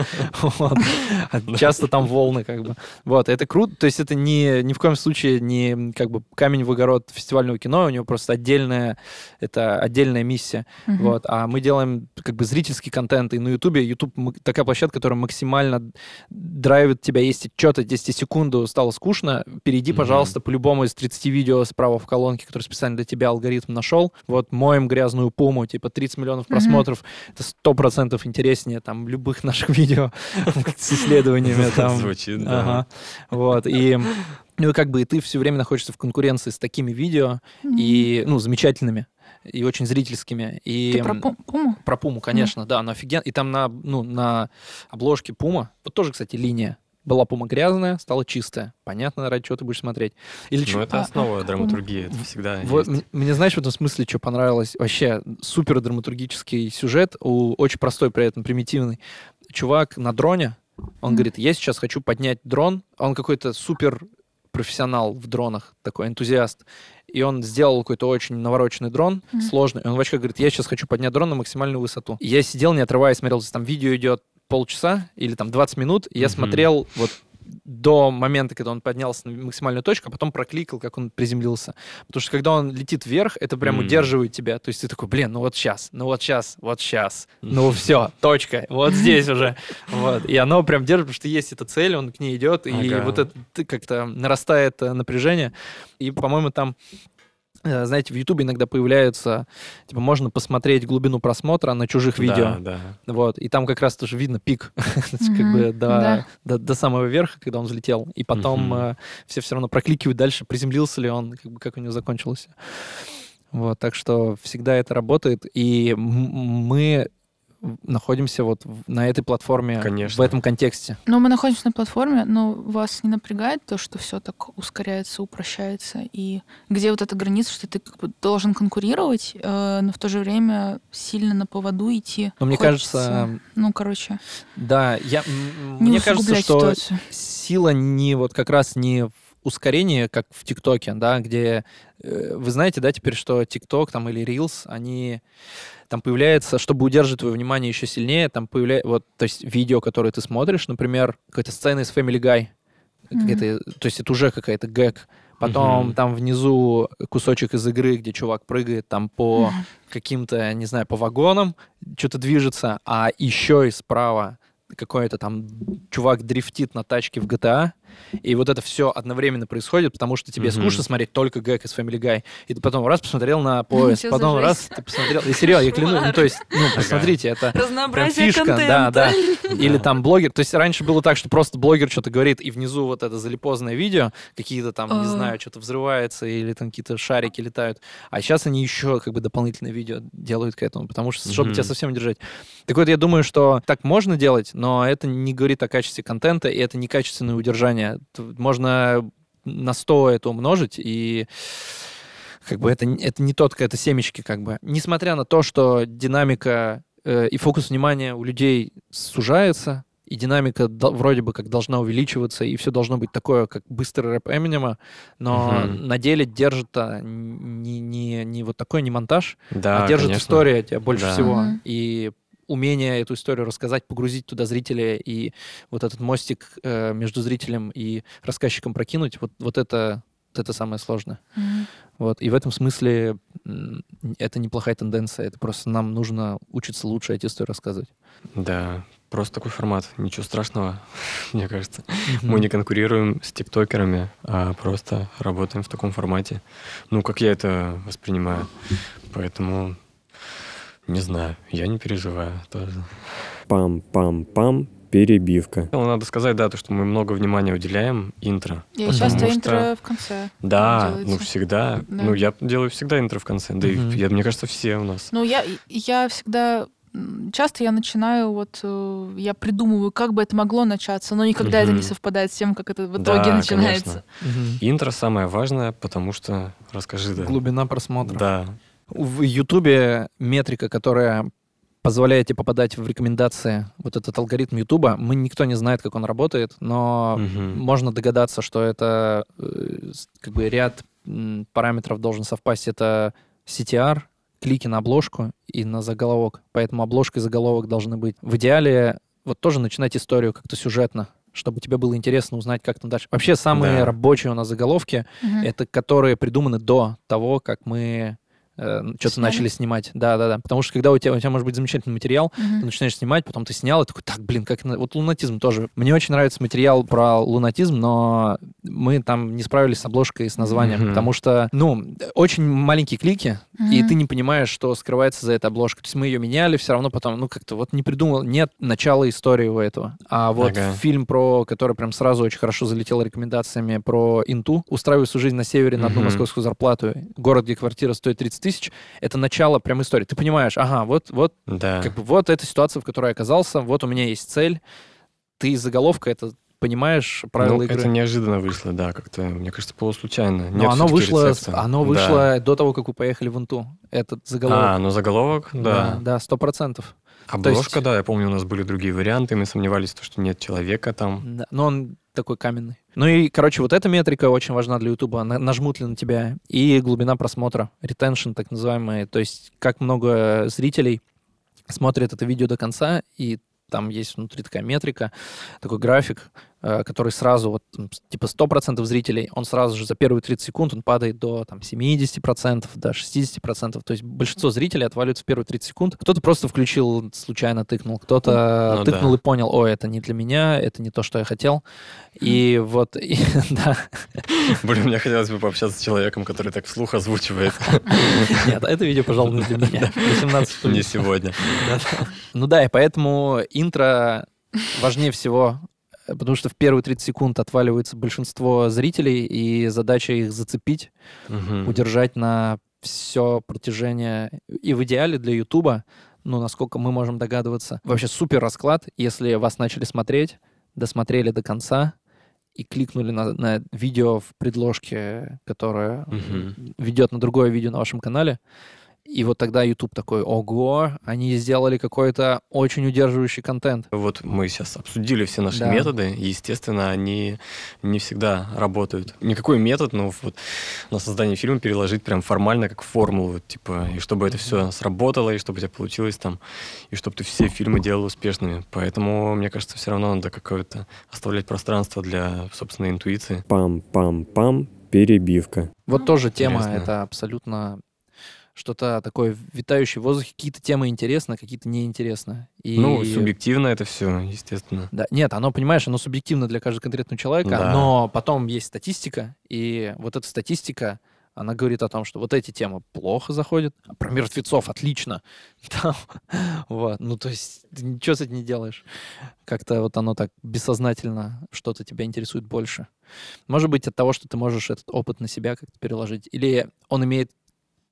А Часто там волны, как бы. Вот, это круто. То есть это не, ни в коем случае не как бы камень в огород фестивального кино, у него просто отдельная, это отдельная миссия. Вот. А мы делаем как бы зрительский контент. И на Ютубе, Ютуб такая площадка, которая максимально драйвит тебя, если что-то 10 секунду стало скучно, перейди, Мгм. пожалуйста, по любому из 30 видео справа в колонке, который специально для тебя алгоритм нашел. Вот моем грязную пуму, типа 30 миллионов просмотров. Это 100% интереснее там любых наших видео с исследованиями. Там. Звучит, да. Вот. И ну и как бы и ты все время находишься в конкуренции с такими видео, Мгм. и, ну, замечательными, и очень зрительскими. И, Ты про м, Пу- Пуму? про Пуму, конечно, да, но офиген... И там на, ну, на обложке Пума, вот тоже, кстати, линия. Была Пума гразная, стала чистая. Понятно, ради чего ты будешь смотреть. Или Ну, это а, основа а, драматургии, это всегда вот, есть. мне, знаешь, в этом смысле, что понравилось? Вообще, супер драматургический сюжет, у, очень простой, при этом примитивный. Чувак на дроне, он Мгм. говорит, я сейчас хочу поднять дрон. Он какой-то супер профессионал в дронах, такой энтузиаст. И он сделал какой-то очень навороченный дрон, Мгм. сложный. И он в очках говорит, я сейчас хочу поднять дрон на максимальную высоту. И я сидел, не отрываясь, смотрел, там видео идет полчаса или там 20 минут, и я Мгм. смотрел вот до момента, когда он поднялся на максимальную точку, а потом прокликал, как он приземлился. Потому что когда он летит вверх, это прям М. удерживает тебя. То есть ты такой, блин, ну вот сейчас, ну вот сейчас, вот сейчас, ну все, точка, вот здесь уже. Вот. И оно прям держит, потому что есть эта цель, он к ней идет, и вот это как-то нарастает э, напряжение. И, по-моему, там знаете, в Ютубе иногда появляются, типа, можно посмотреть глубину просмотра на чужих видео. Да, да. Вот, и там как раз тоже видно пик, как бы до, до, до самого верха, когда он взлетел. И потом Мгм. э, все все равно прокликивают дальше, приземлился ли он, как бы как у него закончилось. Вот, так что всегда это работает. И мы находимся вот на этой платформе Конечно. в этом контексте. Но мы находимся на платформе, но вас не напрягает то, что все так ускоряется, упрощается, и где вот эта граница, что ты как бы должен конкурировать, э, но в то же время сильно на поводу идти. Но мне Хочется, кажется, ну, короче, да, я, не мне кажется, что ситуацию. сила не вот как раз не в ускорении, как в ТикТоке, да, где э, вы знаете, да, теперь, что ТикТок там или Reels, они там появляется, чтобы удерживать твое внимание еще сильнее, там появляется, вот, то есть видео, которое ты смотришь, например, какая-то сцена из Family Guy, какая-то, то есть это уже какая-то гэг, потом Мгм. там внизу кусочек из игры, где чувак прыгает там по каким-то, не знаю, по вагонам, что-то движется, а еще и справа какой-то там чувак дрифтит на тачке в GTA, и вот это все одновременно происходит, потому что тебе Мгм. скучно смотреть только гэг из Family Guy, и ты потом раз посмотрел на поезд, потом раз ты посмотрел, и сериал, я клянусь, ну то есть, ну посмотрите, это Разнообразие фишка, контента. да, да. Или там блогер, то есть раньше было так, что просто блогер что-то говорит, и внизу вот это залипозное видео, какие-то там, не знаю, что-то взрывается, или там какие-то шарики летают. А сейчас они еще как бы дополнительное видео делают к этому, потому что, чтобы тебя совсем держать. Так вот, я думаю, что так можно делать, но это не говорит о качестве контента, и это некачественное удержание. Т- Можно на 100 это умножить, и как бы это, это не тот, это семечки как бы. Несмотря на то, что динамика э, и фокус внимания у людей сужается, и динамика до- вроде бы как должна увеличиваться, и все должно быть такое, как быстрый рэп Эминема, но Мгм. на деле держит а, не, не, не вот такой, не монтаж, Да, а держит конечно. история тебя больше Да. всего. Мгм. И умение эту историю рассказать, погрузить туда зрителя и вот этот мостик э, между зрителем и рассказчиком прокинуть, вот, вот это вот это самое сложное. Мгм. Вот. И в этом смысле это неплохая тенденция. Это просто нам нужно учиться лучше эти истории рассказывать. Да, просто такой формат. Ничего страшного, мне кажется. Мы не конкурируем с тиктокерами, а просто работаем в таком формате. Ну, как я это воспринимаю. Поэтому Не знаю, я не переживаю тоже. Пам-пам-пам, перебивка. Ну, Надо сказать, да, то, что мы много внимания уделяем интро. И часто что- интро в конце. Да, делаете. ну всегда. Да. Ну, я делаю всегда интро в конце. Да Мгм. и, я, мне кажется, все у нас. Ну, я, я всегда... Часто я начинаю, вот, э, я придумываю, как бы это могло начаться, но никогда это не совпадает с тем, как это в Да, итоге начинается. конечно. Интро самое важное, потому что... Расскажи, да. Глубина просмотра. Да. В Ютубе метрика, которая позволяет тебе попадать в рекомендации, вот этот алгоритм Ютуба, мы никто не знает, как он работает, но Мгм. можно догадаться, что это э, как бы ряд параметров должен совпасть. Это CTR, клики на обложку и на заголовок. Поэтому обложка и заголовок должны быть. В идеале вот тоже начинать историю как-то сюжетно, чтобы тебе было интересно узнать, как там дальше. Вообще самые Да. рабочие у нас заголовки Мгм. это которые придуманы до того, как мы что-то Сняли? начали снимать. Да, да, да. Потому что когда у тебя, у тебя может быть замечательный материал, Мгм. ты начинаешь снимать, потом ты снял, и такой, так, блин, как... Вот лунатизм тоже. Мне очень нравится материал про лунатизм, но мы там не справились с обложкой и с названием, Мгм. потому что, ну, очень маленькие клики, и Мгм. ты не понимаешь, что скрывается за этой обложкой. То есть мы ее меняли, все равно потом, ну, как-то вот не придумал, нет начала истории у этого. А вот Ага. фильм про, который прям сразу очень хорошо залетел рекомендациями про Инту, устраиваю свою жизнь на севере на одну Мгм. московскую зарплату, город, где квартира стоит 30 тысяч, это начало прям истории. Ты понимаешь, ага, вот, вот, Да. как бы вот эта ситуация, в которой я оказался, вот у меня есть цель, ты из заголовка это понимаешь правила Ну, игры. это неожиданно вышло, да, как-то, мне кажется, полуслучайно. Но Нет оно вышло, рецепта. оно Да. вышло до того, как вы поехали в Инту. Этот заголовок. А, ну заголовок, да. да, сто процентов. Обложка, есть- да, я помню, у нас были другие варианты, мы сомневались, что нет человека там. Да, но он такой каменный. Ну и, короче, вот эта метрика очень важна для Ютуба. На- Нажмут ли на тебя. И глубина просмотра. Retention, так называемый. То есть как много зрителей смотрят это видео до конца, и там есть внутри такая метрика, такой график, который сразу, вот, типа 100% зрителей, он сразу же за первые 30 секунд, он падает до там, 70%, до 60%. То есть большинство зрителей отваливаются в первые 30 секунд. Кто-то просто включил, случайно тыкнул, кто-то Ну тыкнул да. и понял, о, это не для меня, это не то, что я хотел. И вот, и- да, Блин, мне хотелось бы пообщаться с человеком, который так вслух озвучивает. нет, это видео, пожалуй, не для меня. 18 Не сегодня. Ну да, и поэтому интро важнее всего, э, потому что в первые 30 секунд отваливается большинство зрителей, и задача их зацепить, Мгм. удержать на все протяжение. И в идеале для Ютуба, ну, насколько мы можем догадываться, вообще супер расклад, если вас начали смотреть, досмотрели до конца и кликнули на, на видео в предложке, которое Мгм. ведет на другое видео на вашем канале. И вот тогда YouTube такой, ого, они сделали какой-то очень удерживающий контент. Вот мы сейчас обсудили все наши Да. методы, и, естественно, они не всегда работают. Никакой метод, ну, вот на создание фильма переложить прям формально как формулу, вот, типа, и чтобы это все сработало, и чтобы у тебя получилось там, и чтобы ты все фильмы делал успешными. Поэтому, мне кажется, все равно надо какое-то оставлять пространство для собственной интуиции. Пам-пам-пам, перебивка. Вот тоже тема, Интересно. это абсолютно что-то такое витающее в воздухе. Какие-то темы интересны, какие-то неинтересны. И... Ну, субъективно это все, естественно. Да, нет, оно, понимаешь, оно субъективно для каждого конкретного человека, Да. но потом есть статистика, и вот эта статистика, она говорит о том, что вот эти темы плохо заходят, а про мертвецов отлично. Там, вот, ну то есть ты ничего с этим не делаешь. Как-то вот оно так бессознательно что-то тебя интересует больше. Может быть от того, что ты можешь этот опыт на себя как-то переложить, или он имеет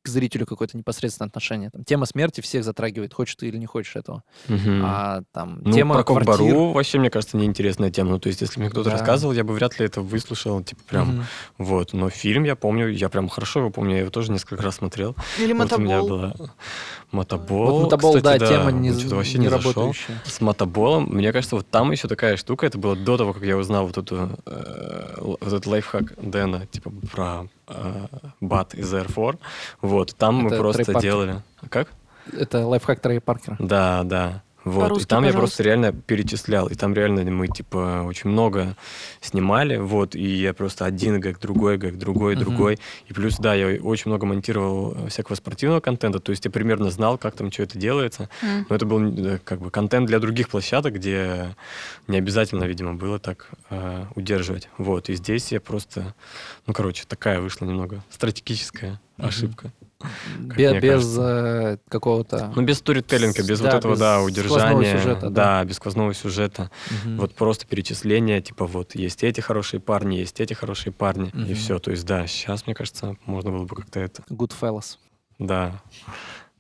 к зрителю какое-то непосредственное отношение. Там, тема смерти всех затрагивает, хочешь ты или не хочешь этого. Мгм. А там Ну, тема про квартир... Кок-Бару вообще, мне кажется, неинтересная тема. Ну, то есть, если мне кто-то Да. рассказывал, я бы вряд ли это выслушал, типа, прям, Мгм. вот. Но фильм я помню, я прям хорошо его помню, я его тоже несколько раз смотрел. Или Вот у меня мотобол. была мотобол. Вот мотобол, кстати, да, тема не, что-то вообще не не зашел. работающая. С мотоболом, мне кажется, вот там еще такая штука, это было до того, как я узнал вот эту, э, вот этот лайфхак Дэна, типа, про бат из Air 4. Вот, там мы Это просто Трей Паркер. делали... Как? Это лайфхак Трей Паркера. Да, да. Вот. По-русски, и там я пожалуйста. просто реально перечислял. И там реально мы, типа, очень много снимали. Вот. И я просто один гэг, другой гэг, другой, Мгм. другой. И плюс, да, я очень много монтировал всякого спортивного контента. То есть я примерно знал, как там что это делается. М. Но это был как бы контент для других площадок, где не обязательно, видимо, было так э, удерживать. Вот. И здесь я просто... Ну, короче, такая вышла немного стратегическая Мгм. ошибка. Без кажется. э, какого-то... Ну, без сторителлинга, без Да, вот этого, без да, удержания. сюжета, да. да. без сквозного сюжета. Мгм. Вот просто перечисление, типа вот есть эти хорошие парни, есть эти хорошие парни, и Мгм. все. То есть, да, сейчас, мне кажется, можно было бы как-то это, Goodfellas. да,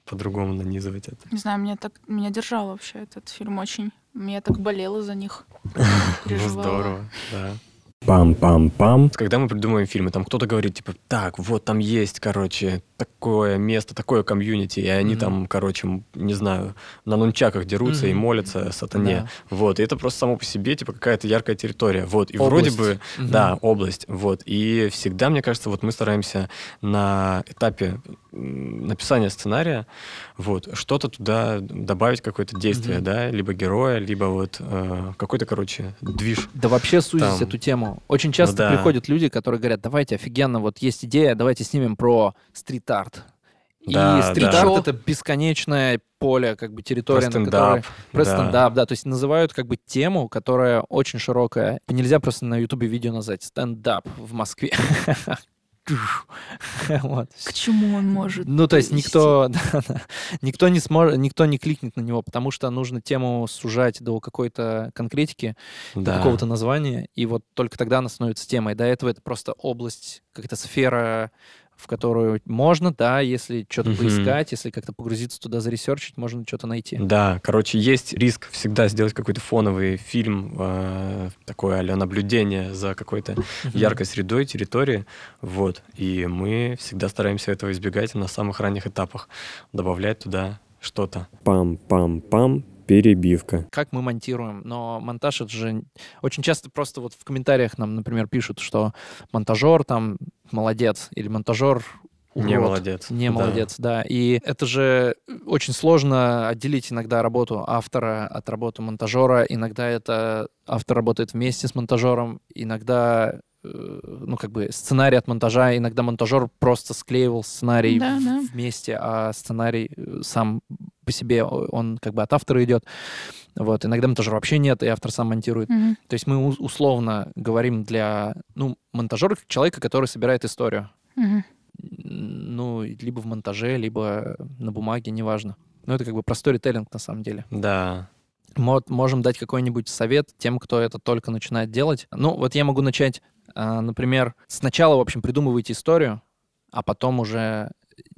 по-другому нанизывать это. Не знаю, меня так меня держал вообще этот фильм очень. Я так болела за них. Ну, здорово, да. Пам-пам-пам. Когда мы придумываем фильмы, там кто-то говорит, типа, так, вот там есть, короче, такое место, такое комьюнити, и они Мгм. там, короче, не знаю, на нунчаках дерутся и Мгм. молятся сатане. Да. Вот, и это просто само по себе, типа, какая-то яркая территория. Вот, и Область. вроде бы, Мгм. да, область, вот. И всегда, мне кажется, вот мы стараемся на этапе написания сценария, вот, что-то туда добавить, какое-то действие, Мгм. да, либо героя, либо вот э, какой-то, короче, движ. Да вообще сузить Там. эту тему. Очень часто да. приходят люди, которые говорят, давайте, офигенно, вот есть идея, давайте снимем про стрит-арт. И Да, стрит-арт да. это бесконечное поле, как бы Про территория, на которой... Про да. стендап, да. То есть называют как бы тему, которая очень широкая. Нельзя просто на Ютубе видео назвать «стендап в Москве». Вот. К чему он может? Ну, то есть никто, да, да. никто не сможет, никто не кликнет на него, потому что нужно тему сужать до какой-то конкретики, до Да. какого-то названия, и вот только тогда она становится темой. До этого это просто область, какая-то сфера, в которую можно, да, если что-то Мгм. поискать, если как-то погрузиться туда, заресерчить, можно что-то найти. Да, короче, есть риск всегда сделать какой-то фоновый фильм, э, такое а наблюдение за какой-то Мгм. яркой средой, территорией, вот. И мы всегда стараемся этого избегать на самых ранних этапах, добавлять туда что-то. Пам-пам-пам. Перебивка. как мы монтируем. Но монтаж это же очень часто просто вот в комментариях нам, например, пишут, что монтажер там молодец или монтажер Не урод. молодец. Не Да. молодец, да. И это же очень сложно отделить иногда работу автора от работы монтажера. Иногда это автор работает вместе с монтажером, иногда ну, как бы сценарий от монтажа, иногда монтажер просто склеивал сценарий Да, в- да. вместе, а сценарий э, сам по себе, он как бы от автора идет. Вот. Иногда монтажера вообще нет, и автор сам монтирует. Мгм. То есть мы у- условно говорим для, ну, монтажера, как человека, который собирает историю. Мгм. Ну, либо в монтаже, либо на бумаге, неважно. Но это как бы про сторителлинг на самом деле. Да. Мо- можем дать какой-нибудь совет тем, кто это только начинает делать. Ну, вот я могу начать, например, сначала, в общем, придумывайте историю, а потом уже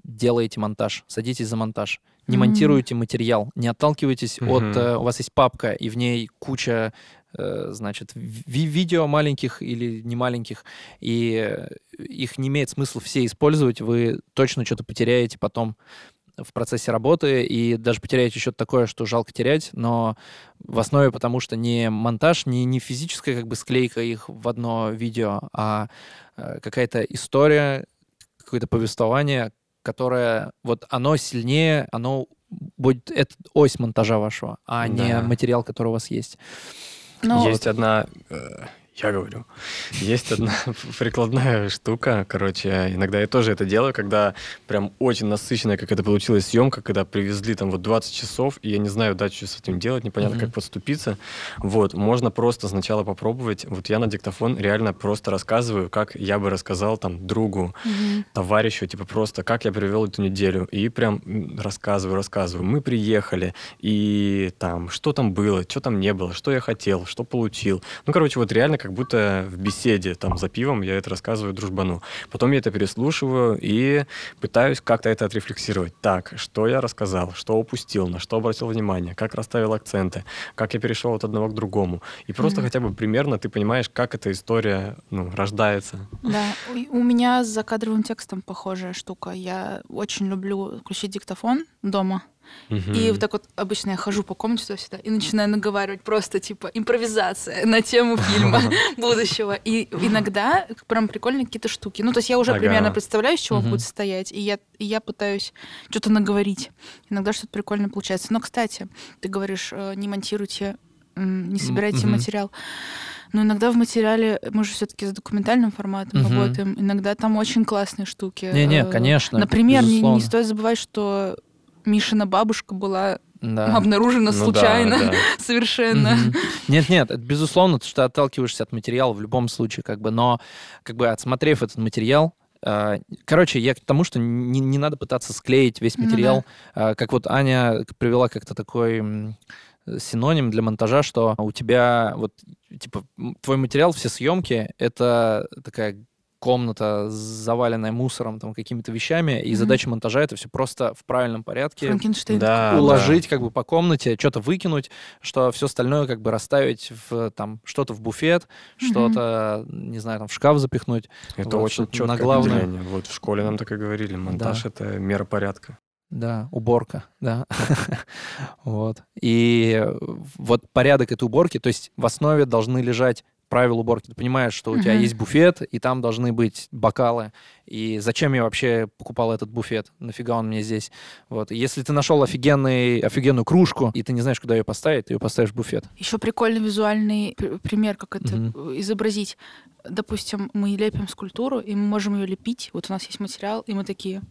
делаете монтаж, садитесь за монтаж. Не М. монтируйте материал, не отталкивайтесь Мгм. от... э, у вас есть папка, и в ней куча, э, значит, ви- видео маленьких или не маленьких, и их не имеет смысла все использовать, вы точно что-то потеряете потом в процессе работы, и даже потеряете что-то такое, что жалко терять, но в основе потому что не монтаж, не, не физическая как бы склейка их в одно видео, а э, какая-то история, какое-то повествование, которое вот оно сильнее, оно будет это ось монтажа вашего, а не Да. материал, который у вас есть. Ну, Есть одна, э, я говорю, есть одна прикладная штука, короче, иногда я тоже это делаю, когда прям очень насыщенная, как это получилась съемка, когда привезли там вот 20 часов, и я не знаю дальше, что с этим делать, непонятно, как подступиться. Вот, можно просто сначала попробовать, вот я на диктофон реально просто рассказываю, как я бы рассказал там другу, товарищу, типа просто как я провел эту неделю. И прям рассказываю, рассказываю. Мы приехали, и там, что там было, что там не было, что я хотел, что получил. Ну, короче, вот реально как будто в беседе там за пивом я это рассказываю дружбану. Потом я это переслушиваю и пытаюсь как-то это отрефлексировать. Так, что я рассказал, что упустил, на что обратил внимание, как расставил акценты, как я перешел от одного к другому. И просто Мгм. хотя бы примерно ты понимаешь, как эта история ну, рождается. Да, у у меня с закадровым текстом похожая штука. Я очень люблю включить диктофон дома. И вот так вот обычно я хожу по комнате туда-сюда и начинаю наговаривать просто типа импровизация на тему фильма будущего. И иногда прям прикольные какие-то штуки. Ну, то есть я уже Ага. примерно представляю, из чего Мгм. будет состоять, и я, и я пытаюсь что-то наговорить. Иногда что-то прикольное получается. Но, кстати, ты говоришь, э, не монтируйте, не собирайте мгм. материал. Но иногда в материале, мы же все-таки с документальным форматом Мгм. работаем, иногда там очень классные штуки. Не-не, Э, конечно. Например, не, не стоит забывать, что Мишина бабушка была Да. обнаружена Ну да, случайно да. совершенно. Мгм. Нет, нет, это безусловно, ты что отталкиваешься от материала в любом случае, как бы, но как бы отсмотрев этот материал, А, Короче, я к тому, что не, не надо пытаться склеить весь Ну материал. А, Как вот Аня привела как-то такой синоним для монтажа, что у тебя вот, типа, твой материал, все съемки, это такая комната, заваленная мусором, там, какими-то вещами, и Мгм. задача монтажа — это все просто в правильном порядке Франкенштейн. Да, уложить как бы по комнате, что-то выкинуть, что все остальное как бы расставить в там что-то в буфет, Мгм. что-то, не знаю, там в шкаф запихнуть. Это Вот, очень четкое на главное. определение. Вот в школе нам так и говорили. Монтаж — это мера порядка. Да, уборка, да. вот. И э, вот порядок этой уборки, то есть в основе должны лежать правила уборки. Ты понимаешь, что у тебя есть буфет, и там должны быть бокалы. И зачем я вообще покупал этот буфет? Нафига он мне здесь? Вот. И если ты нашел офигенный, офигенную кружку, и ты не знаешь, куда ее поставить, ты ее поставишь в буфет. Еще прикольный визуальный пр- пример, как это э, изобразить. Допустим, мы лепим скульптуру, и мы можем ее лепить. Вот у нас есть материал, и мы такие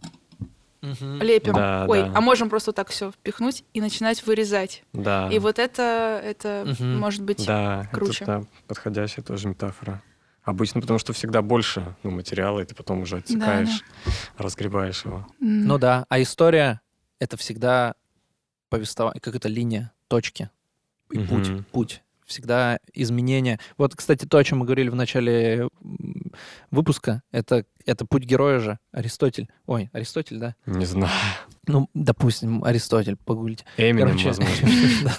лепим. Да, Ой, да. а можем просто так все впихнуть и начинать вырезать. Да. И вот это, это Мгм. может быть Да, круче. это да, подходящая тоже метафора. Обычно потому, что всегда больше ну, материала, и ты потом уже отсекаешь, разгребаешь его. Ну да, а история — это всегда повествование, как это линия, точки и путь, Мгм. путь. Всегда изменения. Вот, кстати, то, о чем мы говорили в начале выпуска, это, это путь героя же, Аристотель. Ой, Аристотель, да? Не знаю. Ну, допустим, Аристотель, погуглите. Эминем, Короче, возможно.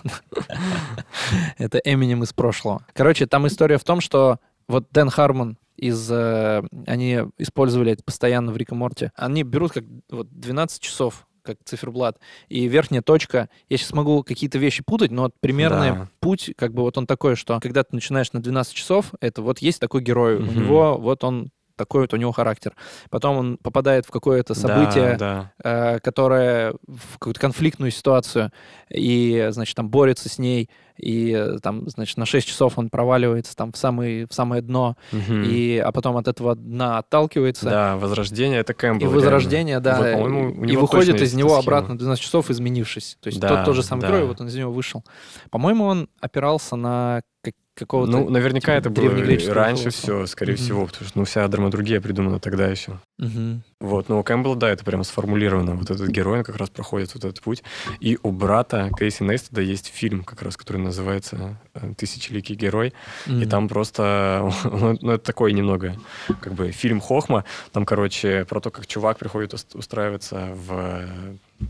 Это Эминем из прошлого. Короче, там история в том, что вот Дэн Хармон из... э, Они использовали это постоянно в Рика Морте. Они берут как вот 12 часов как циферблат. И верхняя точка, я сейчас могу какие-то вещи путать, но вот примерный Да. путь, как бы вот он такой, что когда ты начинаешь на 12 часов, это вот есть такой герой, у Мгм. него вот он такой вот у него характер. Потом он попадает в какое-то событие, Да, э, которая в какую-то конфликтную ситуацию, и, значит, там борется с ней, и э, там, значит, на 6 часов он проваливается там в, самый, в самое дно, да. Мгм. и, а потом от этого дна отталкивается, Да, возрождение это Кэмпбелл. и возрождение, реально. да, у и выходит из него эта обратно схема. 12 часов изменившись. То есть Да, тот, тот же самый да. герой, вот он из него вышел. По-моему, он опирался на какого-то... Ну, наверняка типа это было раньше философа. все, скорее Мгм. всего, потому что ну, вся драматургия придумана тогда еще. Мгм. Вот, но у Кэмпбелла, да, это прямо сформулировано. Вот этот герой, он как раз проходит вот этот путь. И у брата Кейси Нейстеда есть фильм, как раз, который называется э, «Тысячеликий герой». И Мгм. там просто, ну, ну, это такой немного, как бы, фильм Хохма. Там, короче, про то, как чувак приходит ус- устраиваться в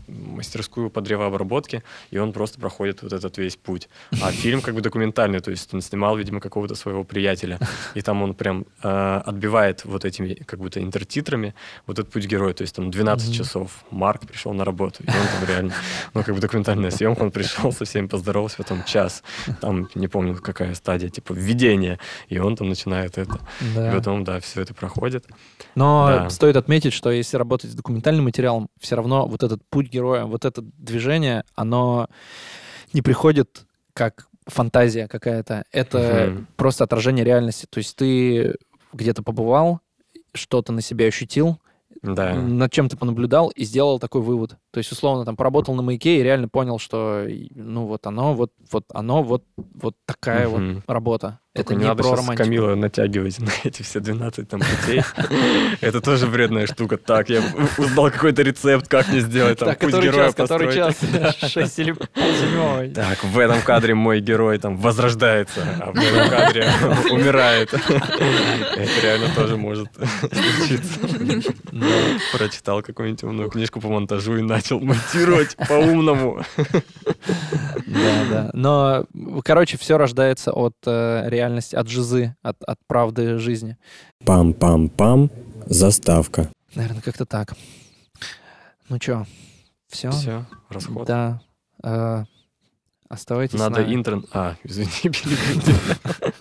мастерскую по древообработке, и он просто проходит вот этот весь путь. А фильм как бы документальный, то есть он снимал, видимо, какого-то своего приятеля. И там он прям э, отбивает вот этими как будто интертитрами вот этот путь героя. То есть там 12 Мгм. часов Марк пришел на работу, и он там реально, ну, как бы документальная съемка, он пришел, со всеми поздоровался, потом час, там, не помню, какая стадия, типа, введение, и он там начинает это. Да. И потом, да, все это проходит. Но Да. стоит отметить, что если работать с документальным материалом, все равно вот этот путь героя, вот это движение, оно не приходит как фантазия какая-то. Это Мгм. просто отражение реальности. То есть ты где-то побывал, что-то на себя ощутил, Да. над чем ты понаблюдал и сделал такой вывод. То есть, условно, там поработал на маяке и реально понял, что ну вот оно, вот, вот оно, вот, вот такая Мгм. вот работа. Только это не не надо про сейчас. Камила натягивать на эти все 12 там путей. Это тоже вредная штука. Так, я узнал какой-то рецепт, как мне сделать там путь героя который час, шесть или полседьмого. Так, в этом кадре мой герой там возрождается, а в этом кадре умирает. Это реально тоже может случиться. Прочитал какую-нибудь умную книжку по монтажу и начал монтировать по-умному. Да, да. Но, короче, все рождается от э, реальности, от жизы, от, от правды жизни. Пам-пам-пам. Заставка. Наверное, как-то так. Ну что, все? Все, расход. Да. Э, оставайтесь с Надо нами. интерн... А, извини, перебил.